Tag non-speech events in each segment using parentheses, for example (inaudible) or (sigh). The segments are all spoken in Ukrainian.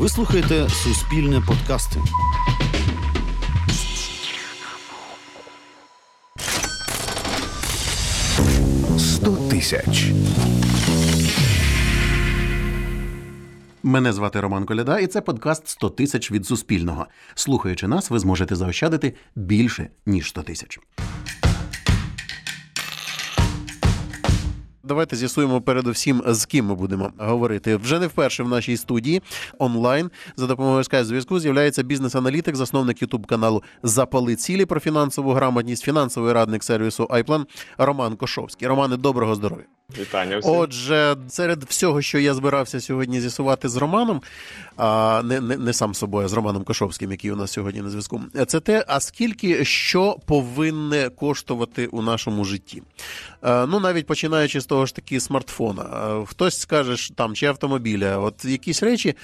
Ви слухаєте Суспільне подкасти. Сто тисяч. Мене звати Роман Коляда, і це подкаст «100 тисяч від Суспільного. Слухаючи нас, ви зможете заощадити більше ніж 100 тисяч. Давайте з'ясуємо передусім, з ким ми будемо говорити. Вже не вперше в нашій студії онлайн за допомогою скайп зв'язку з'являється бізнес-аналітик, засновник ютуб каналу Запали цілі про фінансову грамотність, фінансовий радник сервісу iPlan Роман Кошовський. Романе, доброго здоров'я. Вітання всім. Отже, серед всього, що я збирався сьогодні з'ясувати з Романом, а не не, не сам собою, а з Романом Кошовським, який у нас сьогодні на зв'язку, це те, а скільки що повинне коштувати у нашому житті. Ну, навіть починаючи з того ж таки смартфона. Хтось скаже, там чи автомобіля, от якісь речі.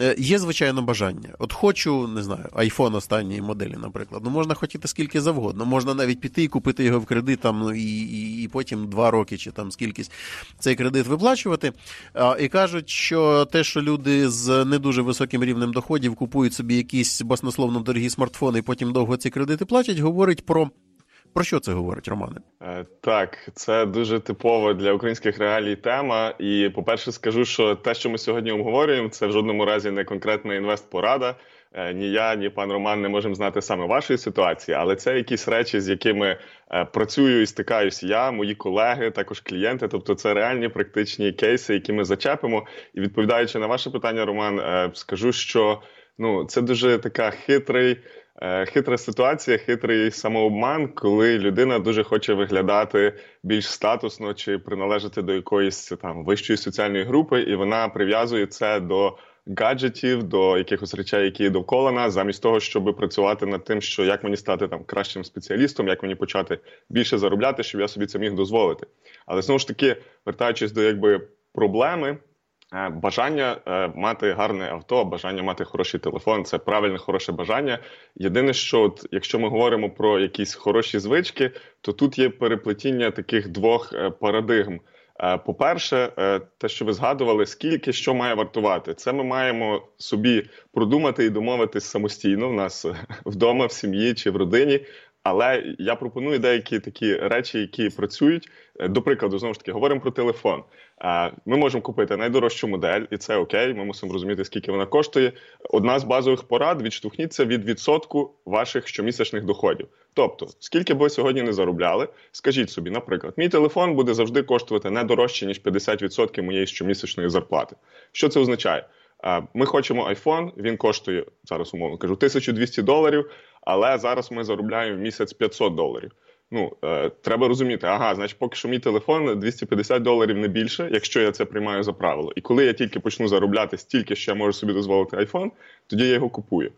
Е, є, звичайно, бажання. От хочу, не знаю, айфон останньої моделі, наприклад. Ну, можна хотіти скільки завгодно. Можна навіть піти і купити його в кредит там, ну, і і, і потім два роки чи там скількись цей кредит виплачувати. А, І кажуть, що те, що люди з не дуже високим рівнем доходів купують собі якісь баснословно дорогі смартфони і потім довго ці кредити платять, говорить про. Про що це говорить, Романе? Е, так, це дуже типово для українських реалій тема. І, по-перше, скажу, що те, що ми сьогодні обговорюємо, це в жодному разі не конкретна інвестпорада. Е, ні я, ні пан Роман не можемо знати саме вашої ситуації, але це якісь речі, з якими е, працюю і стикаюсь я, мої колеги, також клієнти. Тобто, це реальні практичні кейси, які ми зачепимо. І відповідаючи на ваше питання, Роман, скажу, що ну це дуже така хитрий. Е, хитра ситуація, хитрий самообман, коли людина дуже хоче виглядати більш статусно чи приналежати до якоїсь там вищої соціальної групи, і вона прив'язує це до гаджетів, до якихось речей, які довкола нас, замість того, щоб працювати над тим, що як мені стати там кращим спеціалістом, як мені почати більше заробляти, щоб я собі це міг дозволити. Але знову ж таки, вертаючись до якби проблеми. Е, бажання е, мати гарне авто, бажання мати хороший телефон це правильне, хороше бажання. Єдине, що от, якщо ми говоримо про якісь хороші звички, то тут є переплетіння таких двох е, парадигм. По-перше, те, що ви згадували, скільки що має вартувати, це ми маємо собі продумати і домовитись самостійно в нас вдома, в сім'ї чи в родині. Але я пропоную деякі такі речі, які працюють. До прикладу, знову ж таки, говоримо про телефон. Ми можемо купити найдорожчу модель, і це окей. Ми мусимо розуміти, скільки вона коштує. Одна з базових порад відштовхніться від відсотку ваших щомісячних доходів. Тобто, скільки б ви сьогодні не заробляли, скажіть собі, наприклад, мій телефон буде завжди коштувати не дорожче ніж 50% моєї щомісячної зарплати. Що це означає? Ми хочемо iPhone, він коштує зараз, умовно кажу, 1200 доларів, але зараз ми заробляємо в місяць 500 доларів. Ну, е, треба розуміти, ага, значить, поки що мій телефон 250 доларів не більше, якщо я це приймаю за правило. І коли я тільки почну заробляти стільки, що я можу собі дозволити iPhone, тоді я його купую.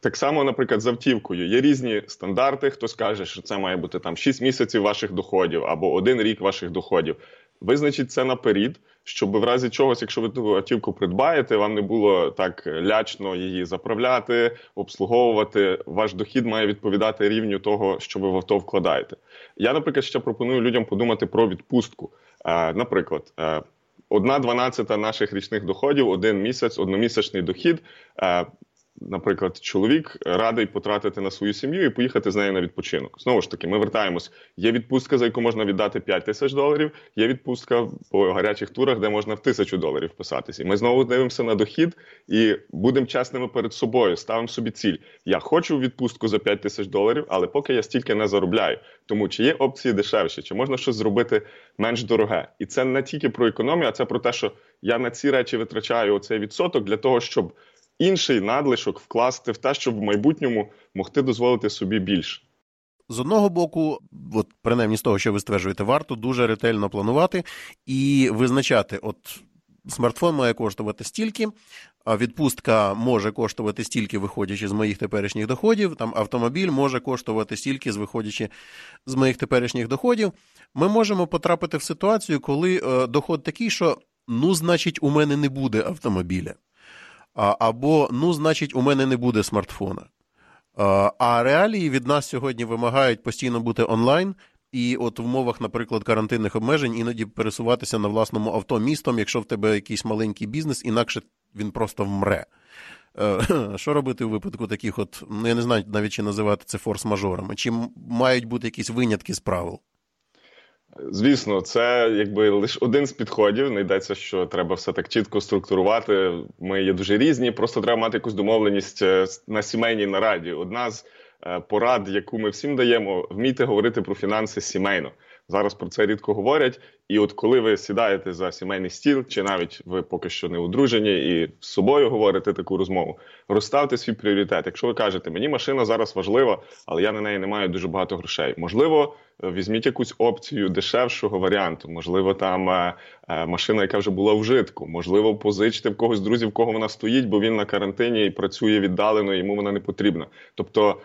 Так само, наприклад, з автівкою є різні стандарти. Хтось каже, що це має бути там 6 місяців ваших доходів або один рік ваших доходів. Визначіть це наперед, щоб в разі чогось, якщо ви ту автівку придбаєте, вам не було так лячно її заправляти, обслуговувати. Ваш дохід має відповідати рівню того, що ви в авто вкладаєте. Я, наприклад, ще пропоную людям подумати про відпустку. Наприклад, одна дванадцята наших річних доходів, один місяць, одномісячний дохід наприклад, чоловік радий потратити на свою сім'ю і поїхати з нею на відпочинок. Знову ж таки, ми вертаємось. Є відпустка, за яку можна віддати 5 тисяч доларів. Є відпустка по гарячих турах, де можна в тисячу доларів вписатися. І ми знову дивимося на дохід і будемо чесними перед собою. Ставимо собі ціль. Я хочу відпустку за 5 тисяч доларів, але поки я стільки не заробляю. Тому чи є опції дешевші, чи можна щось зробити менш дороге? І це не тільки про економію, а це про те, що я на ці речі витрачаю оцей відсоток для того, щоб інший надлишок вкласти в те, щоб в майбутньому могти дозволити собі більше. З одного боку, от принаймні з того, що ви стверджуєте, варто дуже ретельно планувати і визначати, от смартфон має коштувати стільки, а відпустка може коштувати стільки, виходячи з моїх теперішніх доходів. Там автомобіль може коштувати стільки, виходячи з моїх теперішніх доходів. Ми можемо потрапити в ситуацію, коли е, доход такий, що ну, значить, у мене не буде автомобіля або ну, значить, у мене не буде смартфона. А реалії від нас сьогодні вимагають постійно бути онлайн. І от в умовах, наприклад, карантинних обмежень іноді пересуватися на власному авто містом, якщо в тебе якийсь маленький бізнес, інакше він просто вмре. Е, (clears throat) що робити у випадку таких, от, ну я не знаю навіть чи називати це форс-мажорами, чи мають бути якісь винятки з правил? Звісно, це якби лише один з підходів. Не йдеться, що треба все так чітко структурувати. Ми є дуже різні, просто треба мати якусь домовленість е, на сімейній нараді. Одна з е, порад, яку ми всім даємо, вмійте говорити про фінанси сімейно. Зараз про це рідко говорять. І от коли ви сідаєте за сімейний стіл, чи навіть ви поки що не одружені, і з собою говорите таку розмову, розставте свій пріоритет. Якщо ви кажете, мені машина зараз важлива, але я на неї не маю дуже багато грошей. Можливо, візьміть якусь опцію дешевшого варіанту. Можливо, там е, е, машина, яка вже була в житку, можливо, позичте в когось друзів, в кого вона стоїть, бо він на карантині і працює віддалено, йому вона не потрібна. Тобто.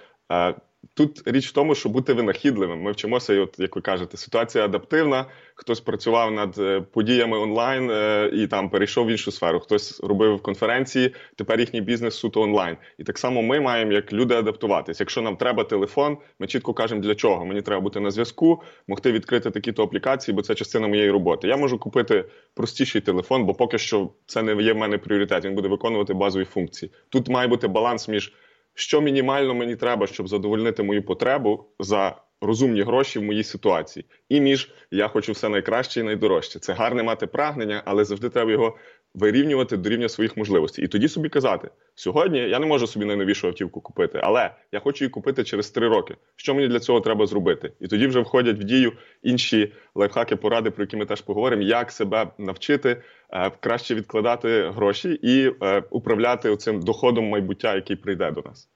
Тут річ в тому, що бути винахідливим. Ми вчимося, і от як ви кажете, ситуація адаптивна. Хтось працював над е, подіями онлайн е, і там перейшов в іншу сферу. Хтось робив конференції. Тепер їхній бізнес суто онлайн. І так само ми маємо як люди адаптуватись. Якщо нам треба телефон, ми чітко кажемо для чого. Мені треба бути на зв'язку, могти відкрити такі-то аплікації, бо це частина моєї роботи. Я можу купити простіший телефон, бо поки що це не є в мене пріоритет. Він буде виконувати базові функції. Тут має бути баланс між що мінімально мені треба, щоб задовольнити мою потребу за розумні гроші в моїй ситуації, і між я хочу все найкраще і найдорожче. Це гарне мати прагнення, але завжди треба його вирівнювати до рівня своїх можливостей. І тоді собі казати: сьогодні я не можу собі найновішу автівку купити, але я хочу її купити через три роки. Що мені для цього треба зробити? І тоді вже входять в дію інші лайфхаки, поради, про які ми теж поговоримо, як себе навчити е, краще відкладати гроші і е, управляти цим доходом майбуття, який прийде до нас.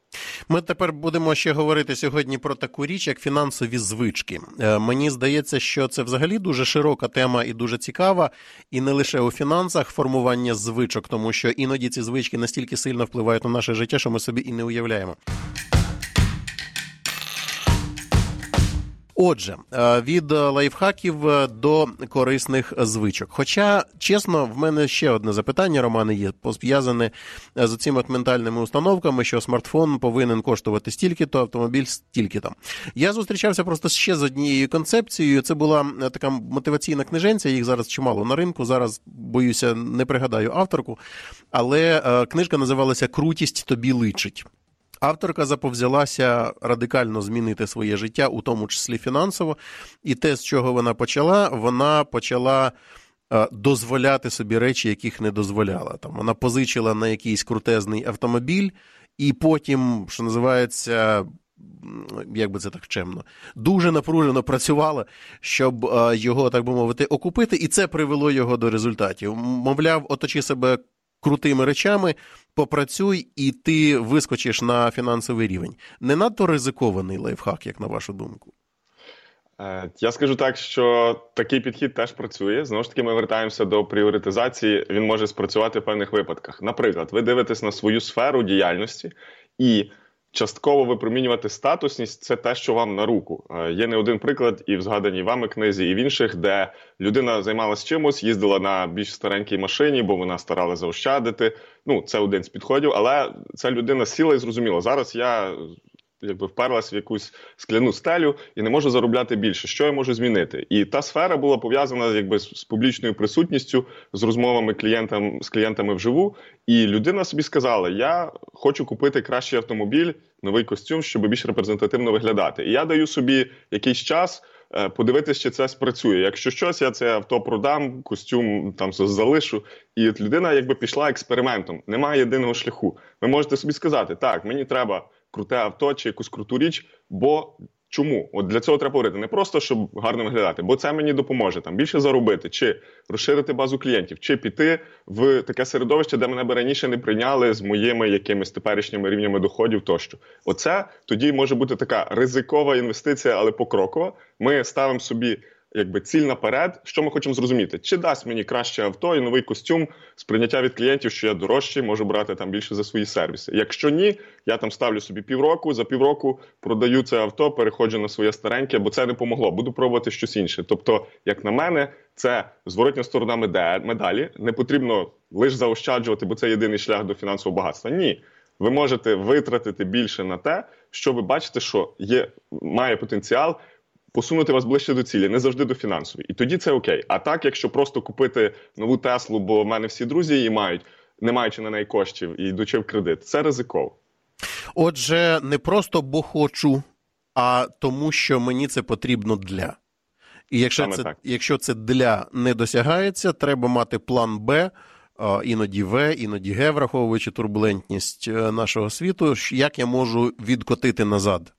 Ми тепер будемо ще говорити сьогодні про таку річ, як фінансові звички. Е, мені здається, що це взагалі дуже широка тема і дуже цікава, і не лише у фінансах формування звичок, тому що іноді ці звички настільки сильно впливають на наше життя, що ми собі і не уявляємо. Отже, е, від лайфхаків до корисних звичок. Хоча, чесно, в мене ще одне запитання, Романе, є пов'язане з цими от ментальними установками, що смартфон повинен коштувати стільки-то, автомобіль стільки-то. Я зустрічався просто ще з однією концепцією. Це була е, така мотиваційна книженця, їх зараз чимало на ринку. Зараз боюся, не пригадаю авторку, але е, книжка називалася Крутість тобі личить. Авторка заповзялася радикально змінити своє життя, у тому числі фінансово, і те, з чого вона почала, вона почала. Е, дозволяти собі речі, яких не дозволяла. Там Вона позичила на якийсь крутезний автомобіль, і потім, що називається, як би це так чемно, дуже напружено працювала, щоб е, його, так би мовити, окупити, і це привело його до результатів. Мовляв, оточи себе крутими речами, попрацюй, і ти вискочиш на фінансовий рівень. Не надто ризикований лайфхак, як на вашу думку. Е, я скажу так, що такий підхід теж працює. Знову ж таки, ми вертаємося до пріоритизації. Він може спрацювати в певних випадках. Наприклад, ви дивитесь на свою сферу діяльності і частково випромінювати статусність це те, що вам на руку. Е, є не один приклад, і в згаданій вами книзі, і в інших, де людина займалась чимось, їздила на більш старенькій машині, бо вона старалася заощадити. Ну, це один з підходів, але ця людина сіла і зрозуміла, зараз я якби вперлась в якусь скляну стелю і не можу заробляти більше. Що я можу змінити? І та сфера була пов'язана якби з публічною присутністю, з розмовами клієнтам з клієнтами вживу. І людина собі сказала: Я хочу купити кращий автомобіль, новий костюм, щоб більш репрезентативно виглядати. І я даю собі якийсь час. Е, подивитися, чи це спрацює. Якщо щось, я це авто продам, костюм там залишу. І от людина якби пішла експериментом. Немає єдиного шляху. Ви можете собі сказати, так, мені треба круте авто чи якусь круту річ. Бо чому? От для цього треба говорити не просто щоб гарно виглядати, бо це мені допоможе там більше заробити, чи розширити базу клієнтів, чи піти в таке середовище, де мене би раніше не прийняли з моїми якимись теперішніми рівнями доходів. Тощо, оце тоді може бути така ризикова інвестиція, але покрокова. Ми ставимо собі якби ціль наперед, що ми хочемо зрозуміти, чи дасть мені краще авто і новий костюм сприйняття від клієнтів, що я дорожчий, можу брати там більше за свої сервіси. Якщо ні, я там ставлю собі півроку, за півроку продаю це авто, переходжу на своє стареньке, бо це не помогло. Буду пробувати щось інше. Тобто, як на мене, це зворотня сторона медалі. Не потрібно лише заощаджувати, бо це єдиний шлях до фінансового багатства. Ні. Ви можете витратити більше на те, що ви бачите, що є має потенціал посунути вас ближче до цілі, не завжди до фінансової. І тоді це окей. А так, якщо просто купити нову Теслу, бо в мене всі друзі її мають. не маючи на неї коштів і йдучи в кредит. Це ризиково. Отже, не просто бо хочу, а тому, що мені це потрібно для. І якщо це якщо це для не досягається, треба мати план Б, іноді В, іноді Г, враховуючи турбулентність е, нашого світу, як я можу відкотити назад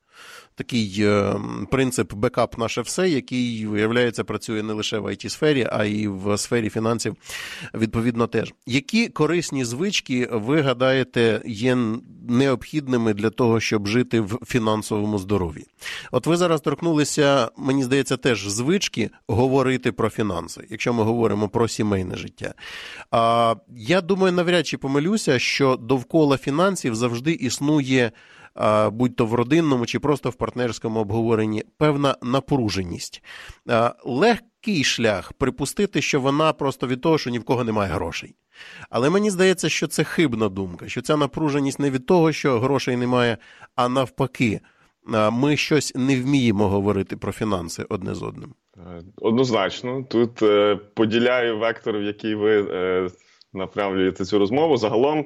такий е, принцип бекап наше все, який виявляється працює не лише в it сфері, а й в сфері фінансів. Відповідно, теж які корисні звички ви гадаєте є необхідними для того, щоб жити в фінансовому здоров'ї? От ви зараз торкнулися, мені здається, теж звички говорити про фінанси, якщо ми говоримо про сімейне життя. А я думаю, навряд чи помилюся, що довкола фінансів завжди існує будь-то в родинному чи просто в партнерському обговоренні, певна напруженість. Легкий шлях припустити, що вона просто від того, що ні в кого немає грошей. Але мені здається, що це хибна думка, що ця напруженість не від того, що грошей немає, а навпаки, ми щось не вміємо говорити про фінанси одне з одним. Е, однозначно, тут е, поділяю вектор, в який ви е, направлюєте цю розмову. Загалом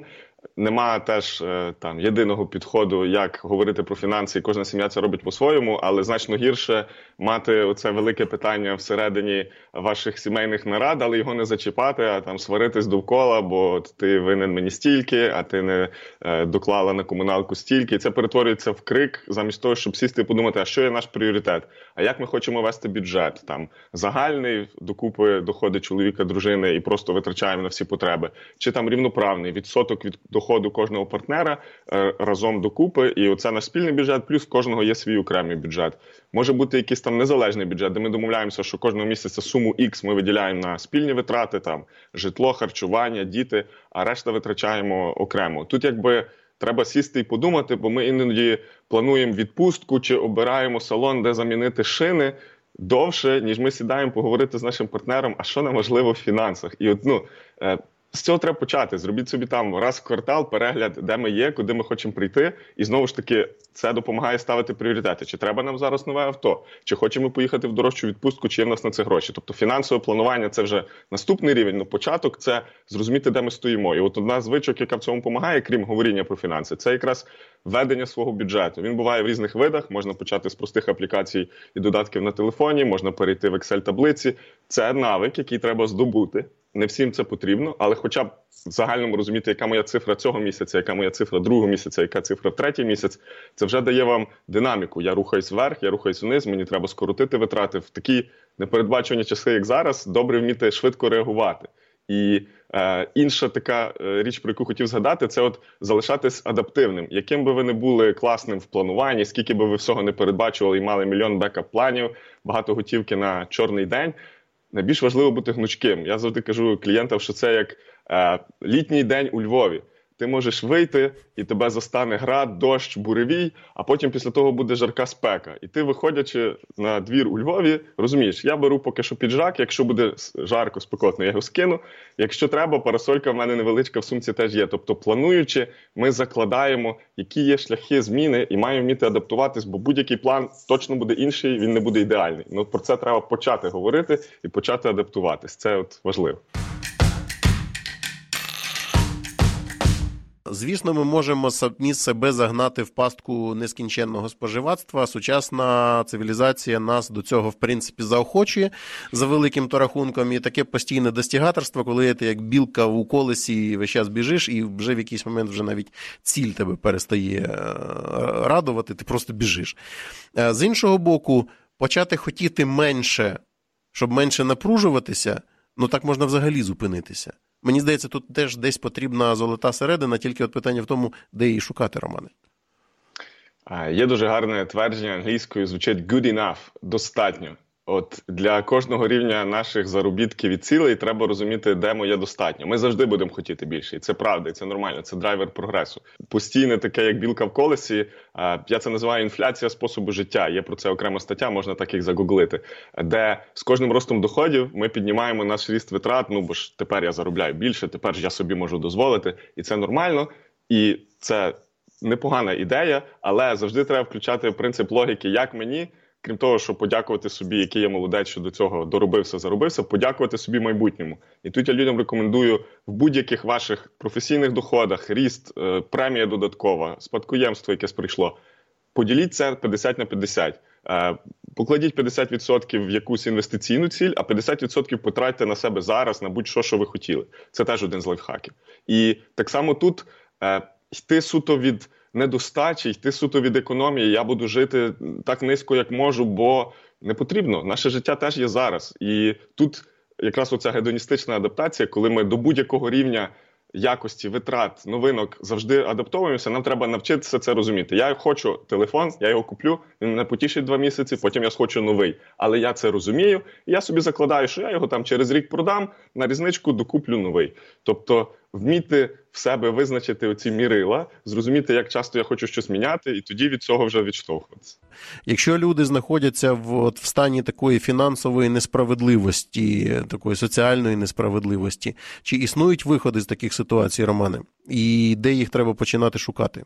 немає теж е, там єдиного підходу, як говорити про фінанси, кожна сім'я це робить по-своєму, але значно гірше мати оце велике питання всередині ваших сімейних нарад, але його не зачіпати, а там сваритись довкола, бо ти винен мені стільки, а ти не е, доклала на комуналку стільки. Це перетворюється в крик, замість того, щоб сісти і подумати, а що є наш пріоритет, а як ми хочемо вести бюджет там загальний докупи доходи чоловіка, дружини і просто витрачаємо на всі потреби, чи там рівноправний відсоток від доходу кожного партнера е, разом докупи, і оце наш спільний бюджет, плюс кожного є свій окремий бюджет. Може бути якийсь там незалежний бюджет, де ми домовляємося, що кожного місяця суму X ми виділяємо на спільні витрати, там житло, харчування, діти, а решта витрачаємо окремо. Тут якби. Треба сісти і подумати, бо ми іноді плануємо відпустку чи обираємо салон, де замінити шини довше, ніж ми сідаємо поговорити з нашим партнером, а що неможливо в фінансах. І от, ну, е, з цього треба почати. Зробіть собі там раз в квартал перегляд, де ми є, куди ми хочемо прийти, і знову ж таки це допомагає ставити пріоритети. Чи треба нам зараз нове авто, чи хочемо поїхати в дорожчу відпустку, чи є в нас на це гроші. Тобто фінансове планування це вже наступний рівень. Ну початок це зрозуміти, де ми стоїмо. І от одна з звичок, яка в цьому допомагає, крім говоріння про фінанси, це якраз ведення свого бюджету. Він буває в різних видах. Можна почати з простих аплікацій і додатків на телефоні, можна перейти в Excel таблиці. Це навик, який треба здобути. Не всім це потрібно, але хоча б в загальному розуміти, яка моя цифра цього місяця, яка моя цифра другого місяця, яка цифра третій місяць, це вже дає вам динаміку. Я рухаюсь вверх, я рухаюсь вниз, мені треба скоротити витрати в такі непередбачені часи, як зараз, добре вміти швидко реагувати. І е, інша така е, річ, про яку хотів згадати, це от залишатись адаптивним. Яким би ви не були класним в плануванні, скільки би ви всього не передбачували і мали мільйон бекап планів, багато готівки на чорний день найбільш важливо бути гнучким. Я завжди кажу клієнтам, що це як е, літній день у Львові. Ти можеш вийти, і тебе застане град, дощ, буревій, а потім після того буде жарка спека. І ти, виходячи на двір у Львові, розумієш, я беру поки що піджак, якщо буде жарко, спекотно, я його скину. Якщо треба, парасолька в мене невеличка в сумці теж є. Тобто, плануючи, ми закладаємо, які є шляхи зміни, і маємо вміти адаптуватись, бо будь-який план точно буде інший, він не буде ідеальний. Ну про це треба почати говорити і почати адаптуватись. Це от важливо. Звісно, ми можемо самі себе загнати в пастку нескінченного споживацтва. Сучасна цивілізація нас до цього в принципі заохочує за великим то рахунком. І таке постійне достігаторство, коли ти як білка у колесі весь час біжиш, і вже в якийсь момент вже навіть ціль тебе перестає е, радувати, ти просто біжиш. Е, з іншого боку, почати хотіти менше, щоб менше напружуватися, ну так можна взагалі зупинитися. Мені здається, тут теж десь потрібна золота середина, тільки от питання в тому, де її шукати, Романе. Є дуже гарне твердження англійською, звучить good enough, достатньо. От для кожного рівня наших заробітків і цілей треба розуміти, де моє достатньо. Ми завжди будемо хотіти більше, і це правда, і це нормально. Це драйвер прогресу. Постійне таке, як білка в колесі. Я це називаю інфляція способу життя. Є про це окрема стаття, можна так їх загуглити. Де з кожним ростом доходів ми піднімаємо наш ріст витрат. Ну бо ж тепер я заробляю більше, тепер я собі можу дозволити, і це нормально. І це непогана ідея, але завжди треба включати принцип логіки, як мені крім того, що подякувати собі, який я молодець, що до цього доробився, заробився, подякувати собі майбутньому. І тут я людям рекомендую в будь-яких ваших професійних доходах, ріст, е, премія додаткова, спадкоємство, яке прийшло. Поділіться 50 на 50. Е, покладіть 50% в якусь інвестиційну ціль, а 50% потратьте на себе зараз на будь-що, що ви хотіли. Це теж один з лайфхаків. І так само тут е, йти суто від недостачі, йти суто від економії. Я буду жити так низько, як можу, бо не потрібно. Наше життя теж є зараз. І тут якраз оця гедоністична адаптація, коли ми до будь-якого рівня якості витрат новинок завжди адаптовуємося. Нам треба навчитися це розуміти. Я хочу телефон, я його куплю. Він мене потішить два місяці. Потім я схочу новий. Але я це розумію. і Я собі закладаю, що я його там через рік продам на різничку, докуплю новий. Тобто, вміти в себе визначити оці мірила, зрозуміти, як часто я хочу щось міняти, і тоді від цього вже відштовхуватися. Якщо люди знаходяться в от, в стані такої фінансової несправедливості, такої соціальної несправедливості, чи існують виходи з таких ситуацій, Романе, і де їх треба починати шукати?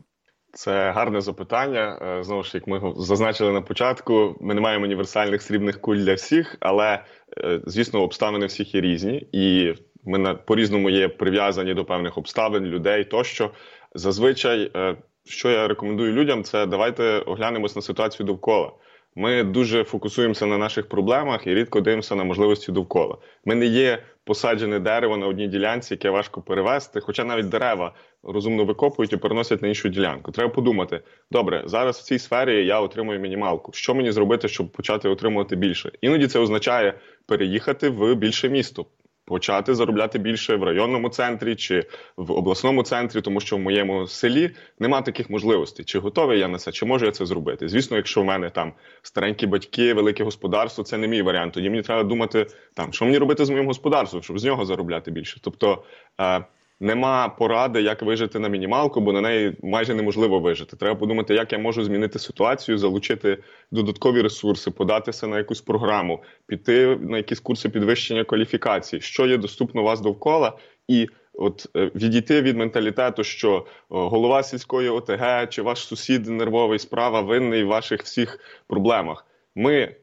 Це гарне запитання. Е, знову ж як ми зазначили на початку, ми не маємо універсальних срібних куль для всіх, але е, звісно, обставини всіх є різні, і ми на по різному є прив'язані до певних обставин, людей тощо. Зазвичай, е, що я рекомендую людям, це давайте оглянемось на ситуацію довкола. Ми дуже фокусуємося на наших проблемах і рідко дивимося на можливості довкола. Ми не є посаджене дерево на одній ділянці, яке важко перевести, хоча навіть дерева розумно викопують і переносять на іншу ділянку. Треба подумати: добре, зараз в цій сфері я отримую мінімалку. Що мені зробити, щоб почати отримувати більше? Іноді це означає переїхати в більше місто почати заробляти більше в районному центрі чи в обласному центрі, тому що в моєму селі нема таких можливостей. Чи готовий я на це, чи можу я це зробити? Звісно, якщо в мене там старенькі батьки, велике господарство, це не мій варіант. Тоді мені треба думати, там що мені робити з моїм господарством, щоб з нього заробляти більше. Тобто. Е, Нема поради, як вижити на мінімалку, бо на неї майже неможливо вижити. Треба подумати, як я можу змінити ситуацію, залучити додаткові ресурси, податися на якусь програму, піти на якісь курси підвищення кваліфікації, що є доступно у вас довкола, і от е, відійти від менталітету, що голова сільської ОТГ чи ваш сусід нервовий справа винний в ваших всіх проблемах. Ми.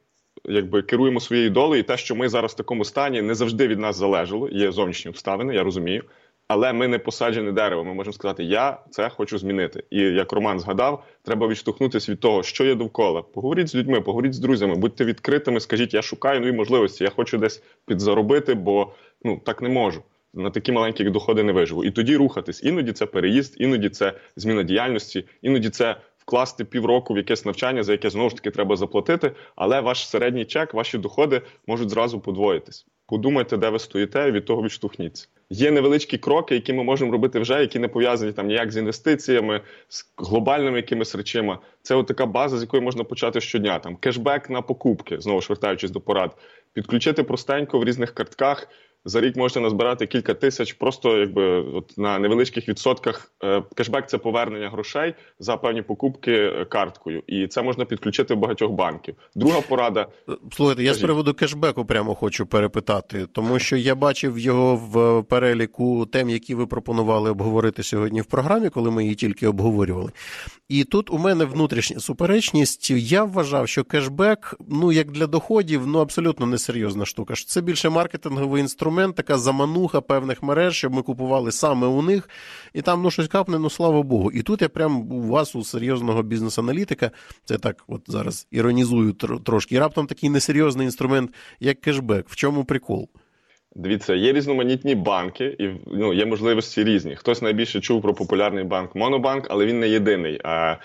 Якби керуємо своєю долею, і те, що ми зараз в такому стані, не завжди від нас залежало. Є зовнішні обставини, я розумію але ми не посаджене дерево. Ми можемо сказати, я це хочу змінити. І як Роман згадав, треба відштовхнутися від того, що є довкола. Поговоріть з людьми, поговоріть з друзями, будьте відкритими. Скажіть, я шукаю нові можливості, я хочу десь підзаробити, бо ну так не можу. На такі маленькі доходи не виживу. І тоді рухатись. Іноді це переїзд, іноді це зміна діяльності, іноді це вкласти півроку в якесь навчання, за яке знову ж таки треба заплатити. Але ваш середній чек, ваші доходи можуть зразу подвоїтись. Подумайте, де ви стоїте, і від того відштовхніться. Є невеличкі кроки, які ми можемо робити вже, які не пов'язані там ніяк з інвестиціями, з глобальними якимись речима. Це от така база, з якої можна почати щодня. Там кешбек на покупки, знову ж вертаючись до порад, підключити простенько в різних картках за рік можете назбирати кілька тисяч, просто якби от на невеличких відсотках. Е, кешбек це повернення грошей за певні покупки е, карткою, і це можна підключити в багатьох банків. Друга порада слухайте. Я з приводу кешбеку прямо хочу перепитати, тому що я бачив його в переліку тем, які ви пропонували обговорити сьогодні в програмі, коли ми її тільки обговорювали. І тут у мене внутрішня суперечність. Я вважав, що кешбек, ну як для доходів, ну абсолютно несерйозна штука. Це більше маркетинговий інструмент інструмент, така замануха певних мереж, щоб ми купували саме у них, і там ну щось капне, ну слава Богу. І тут я прям у вас, у серйозного бізнес-аналітика, це так, от зараз іронізую трошки. І раптом такий несерйозний інструмент, як кешбек. В чому прикол? Дивіться, є різноманітні банки, і ну є можливості різні. Хтось найбільше чув про популярний банк Монобанк, але він не єдиний. А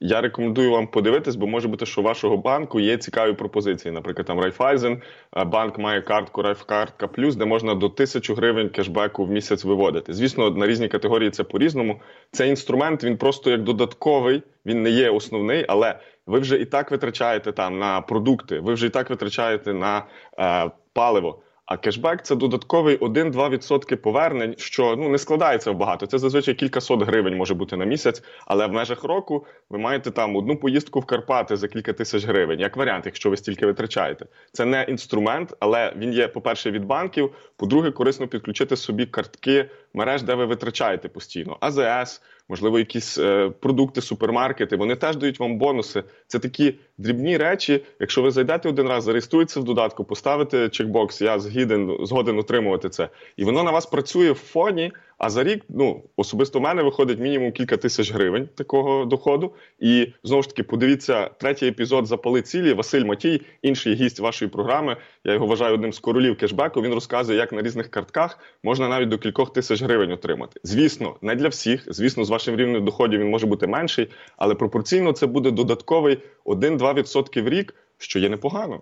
я рекомендую вам подивитись, бо може бути, що у вашого банку є цікаві пропозиції. Наприклад, там Райфайзен, банк має картку Райфкартка Плюс, де можна до тисячу гривень кешбеку в місяць виводити. Звісно, на різні категорії це по-різному. Цей інструмент він просто як додатковий, він не є основний, але ви вже і так витрачаєте там на продукти, ви вже і так витрачаєте на е, паливо. А кешбек це додатковий 1-2% повернень, що ну не складається в багато. Це зазвичай кількасот гривень може бути на місяць, але в межах року ви маєте там одну поїздку в Карпати за кілька тисяч гривень, як варіант, якщо ви стільки витрачаєте. Це не інструмент, але він є, по-перше, від банків. По-друге, корисно підключити собі картки мереж, де ви витрачаєте постійно. АЗС, можливо, якісь е, продукти, супермаркети. Вони теж дають вам бонуси. Це такі дрібні речі. Якщо ви зайдете один раз, зареєструєтеся в додатку, поставите чекбокс, я згіден згоден отримувати це, і воно на вас працює в фоні. А за рік, ну особисто в мене виходить мінімум кілька тисяч гривень такого доходу. І знову ж таки, подивіться третій епізод «Запали цілі. Василь Матій, інший гість вашої програми. Я його вважаю одним з королів кешбеку. Він розказує, як на різних картках можна навіть до кількох тисяч гривень отримати. Звісно, не для всіх. Звісно, з вашим рівнем доходів він може бути менший, але пропорційно це буде додатковий 1-2% в рік, що є непогано.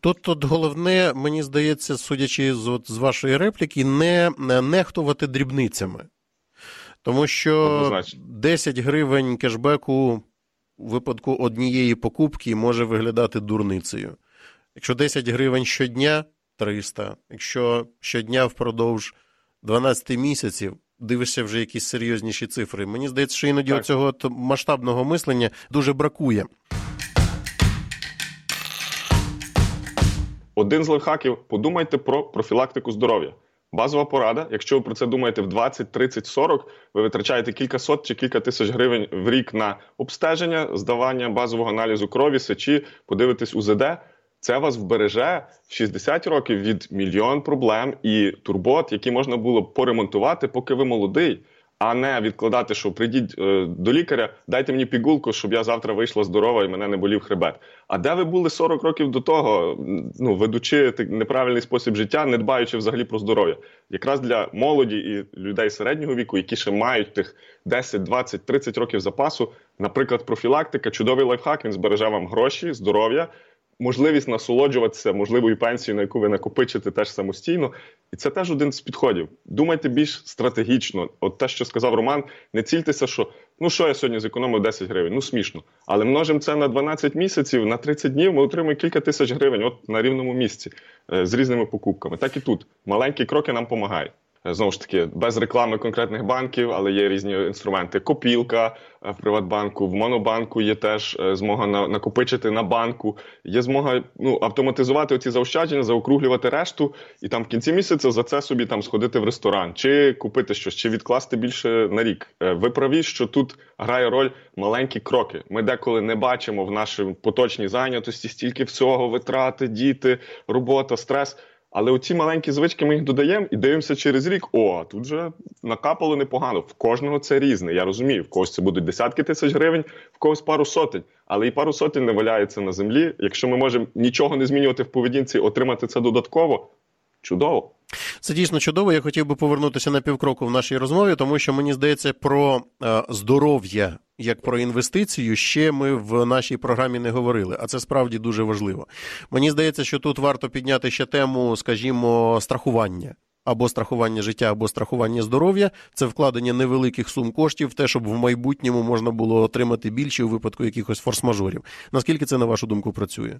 Тут тут головне, мені здається, судячи з от, з вашої репліки, не нехтувати дрібницями. Тому що Однозначно. 10 гривень кешбеку у випадку однієї покупки може виглядати дурницею. Якщо 10 гривень щодня 300, якщо щодня впродовж 12 місяців. Дивишся вже якісь серйозніші цифри. Мені здається, що іноді цього масштабного мислення дуже бракує. Один з лайфхаків подумайте про профілактику здоров'я. Базова порада, якщо ви про це думаєте в 20, 30, 40, ви витрачаєте кілька сот чи кілька тисяч гривень в рік на обстеження, здавання базового аналізу крові, сечі, подивитись УЗД. Це вас вбереже в 60 років від мільйон проблем і турбот, які можна було поремонтувати, поки ви молодий а не відкладати, що прийдіть е, до лікаря, дайте мені пігулку, щоб я завтра вийшла здорова і мене не болів хребет. А де ви були 40 років до того, ну ведучи неправильний спосіб життя, не дбаючи взагалі про здоров'я, якраз для молоді і людей середнього віку, які ще мають тих 10, 20, 30 років запасу, наприклад, профілактика, чудовий лайфхак, він збереже вам гроші, здоров'я можливість насолоджуватися можливою пенсією, на яку ви накопичите теж самостійно, і це теж один з підходів. Думайте більш стратегічно. От те, що сказав Роман, не цільтеся, що ну що я сьогодні зекономив 10 гривень, ну смішно. Але множимо це на 12 місяців, на 30 днів ми отримуємо кілька тисяч гривень, от на рівному місці е, з різними покупками. Так і тут маленькі кроки нам допомагають. Е, знову ж таки, без реклами конкретних банків, але є різні інструменти. Копілка е, в Приватбанку, в Монобанку є теж е, змога накопичити на банку. Є змога ну, автоматизувати оці заощадження, заокруглювати решту, і там в кінці місяця за це собі там сходити в ресторан, чи купити щось, чи відкласти більше на рік. Ви праві, що тут грає роль маленькі кроки. Ми деколи не бачимо в нашій поточній зайнятості стільки всього, витрати, діти, робота, стрес. Але оці маленькі звички ми їх додаємо і дивимося через рік. О, тут же накапало непогано. В кожного це різне. Я розумію, в когось це будуть десятки тисяч гривень, в когось пару сотень. Але і пару сотень не валяється на землі. Якщо ми можемо нічого не змінювати в поведінці, отримати це додатково. Чудово. Це дійсно чудово. Я хотів би повернутися на півкроку в нашій розмові, тому що мені здається, про е, здоров'я як про інвестицію ще ми в нашій програмі не говорили, а це справді дуже важливо. Мені здається, що тут варто підняти ще тему, скажімо, страхування. Або страхування життя, або страхування здоров'я це вкладення невеликих сум коштів те, щоб в майбутньому можна було отримати більше у випадку якихось форс-мажорів. Наскільки це на вашу думку працює?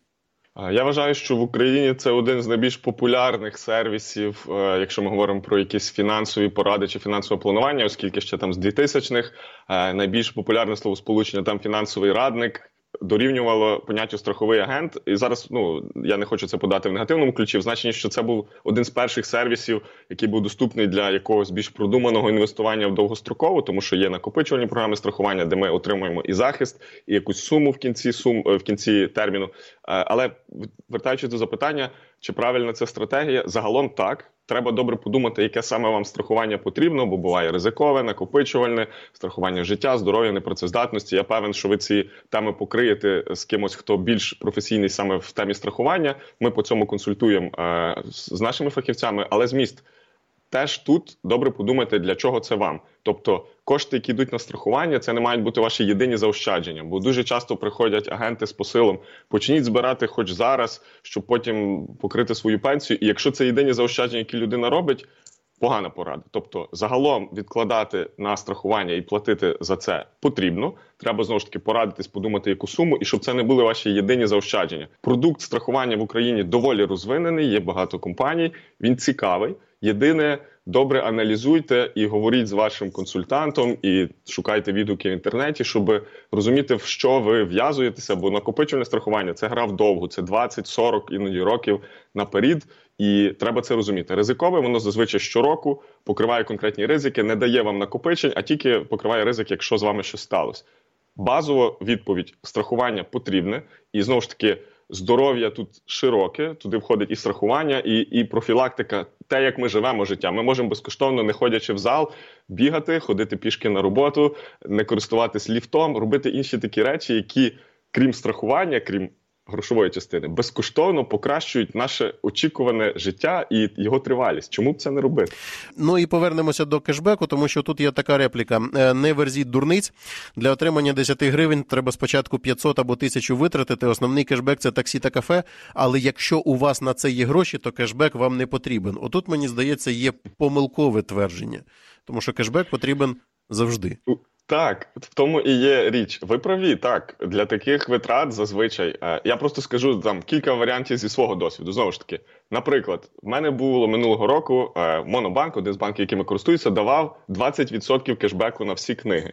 Я вважаю, що в Україні це один з найбільш популярних сервісів, е, якщо ми говоримо про якісь фінансові поради чи фінансове планування, оскільки ще там з 2000-х е, найбільш популярне словосполучення там фінансовий радник дорівнювало поняттю страховий агент. І зараз ну я не хочу це подати в негативному ключі. В значенні, що це був один з перших сервісів, який був доступний для якогось більш продуманого інвестування в довгострокову, тому що є накопичувальні програми страхування, де ми отримуємо і захист, і якусь суму в кінці сум в кінці терміну. Е, але вертаючись до запитання, чи правильна це стратегія, загалом так треба добре подумати, яке саме вам страхування потрібно, бо буває ризикове, накопичувальне, страхування життя, здоров'я, непрацездатності. Я певен, що ви ці теми покриєте з кимось, хто більш професійний саме в темі страхування. Ми по цьому консультуємо е, з нашими фахівцями, але зміст теж тут добре подумайте, для чого це вам. Тобто кошти, які йдуть на страхування, це не мають бути ваші єдині заощадження, бо дуже часто приходять агенти з посилом. Почніть збирати хоч зараз, щоб потім покрити свою пенсію. І якщо це єдині заощадження, які людина робить. Погана порада. Тобто, загалом відкладати на страхування і платити за це потрібно. Треба знову ж таки порадитись, подумати, яку суму, і щоб це не були ваші єдині заощадження. Продукт страхування в Україні доволі розвинений, є багато компаній. Він цікавий. Єдине добре аналізуйте і говоріть з вашим консультантом, і шукайте відгуки в інтернеті, щоб розуміти, в що ви в'язуєтеся, бо накопичувальне страхування це гра вдовгу, це 20-40 іноді років наперед. І треба це розуміти. Ризикове воно зазвичай щороку покриває конкретні ризики, не дає вам накопичень, а тільки покриває ризик, якщо з вами щось сталося. Базово відповідь страхування потрібне, і знову ж таки здоров'я тут широке, туди входить і страхування, і і профілактика. Те, як ми живемо життя. Ми можемо безкоштовно, не ходячи в зал, бігати, ходити пішки на роботу, не користуватись ліфтом, робити інші такі речі, які, крім страхування, крім грошової частини безкоштовно покращують наше очікуване життя і його тривалість. Чому б це не робити? Ну і повернемося до кешбеку, тому що тут є така репліка: е, не верзіть дурниць для отримання 10 гривень. Треба спочатку 500 або 1000 витратити. Основний кешбек це таксі та кафе. Але якщо у вас на це є гроші, то кешбек вам не потрібен. Отут мені здається є помилкове твердження, тому що кешбек потрібен завжди. Так, в тому і є річ. Ви праві, так для таких витрат зазвичай. Е, я просто скажу там кілька варіантів зі свого досвіду. Знову ж таки, наприклад, в мене було минулого року е, Монобанк, один з банків, якими користуюся, давав 20% кешбеку на всі книги.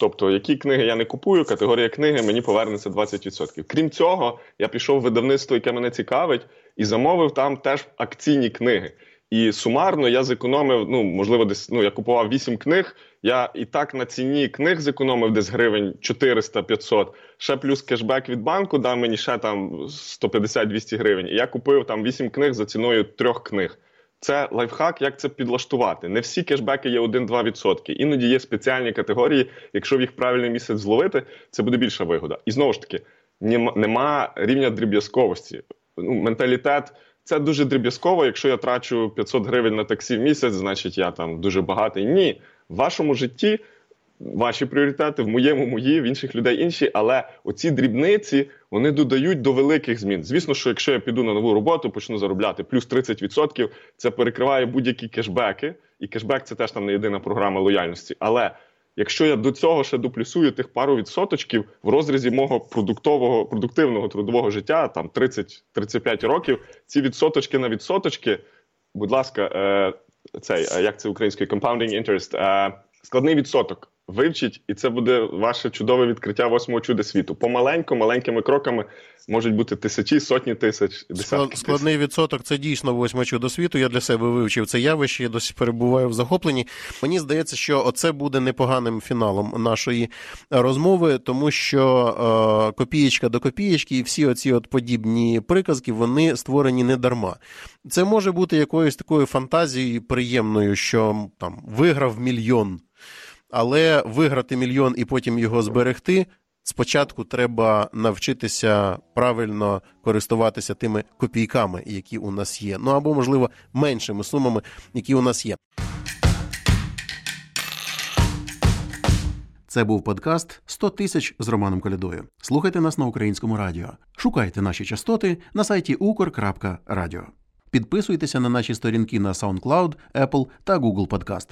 Тобто, які книги я не купую, категорія книги мені повернеться 20%. Крім цього, я пішов в видавництво, яке мене цікавить, і замовив там теж акційні книги. І сумарно я зекономив, ну можливо, десь ну я купував 8 книг. Я і так на ціні книг зекономив десь гривень 400-500, ще плюс кешбек від банку дав мені ще там 150-200 гривень. І я купив там 8 книг за ціною трьох книг. Це лайфхак, як це підлаштувати. Не всі кешбеки є 1-2%. Іноді є спеціальні категорії. Якщо в їх правильний місяць зловити, це буде більша вигода. І знову ж таки, нема рівня дріб'язковості. Ну, Менталітет. Це дуже дріб'язково. Якщо я трачу 500 гривень на таксі в місяць, значить я там дуже багатий. Ні, в вашому житті ваші пріоритети, в моєму мої, в інших людей інші. Але оці дрібниці вони додають до великих змін. Звісно, що якщо я піду на нову роботу, почну заробляти плюс 30%, це перекриває будь-які кешбеки, і кешбек це теж там не єдина програма лояльності. Але Якщо я до цього ще доплюсую тих пару відсоточків в розрізі мого продуктового продуктивного трудового життя, там 30-35 років, ці відсоточки на відсоточки, будь ласка, е, цей е, як це українською compounding interest, е, складний відсоток вивчіть, і це буде ваше чудове відкриття восьмого чуда світу. Помаленьку, маленькими кроками можуть бути тисячі, сотні тисяч, десятки складний тисяч. відсоток. Це дійсно восьме чудо світу. Я для себе вивчив це явище. Я досі перебуваю в захопленні. Мені здається, що оце буде непоганим фіналом нашої розмови, тому що е, копієчка до копієчки, і всі оці от подібні приказки вони створені не дарма. Це може бути якоюсь такою фантазією приємною, що там виграв мільйон. Але виграти мільйон і потім його зберегти. Спочатку треба навчитися правильно користуватися тими копійками, які у нас є. Ну або, можливо, меншими сумами, які у нас є. Це був подкаст «100 тисяч з Романом Колядою. Слухайте нас на українському радіо. Шукайте наші частоти на сайті ukor.radio. Підписуйтеся на наші сторінки на SoundCloud, Apple та Google Podcast.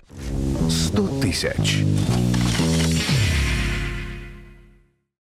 100 тисяч.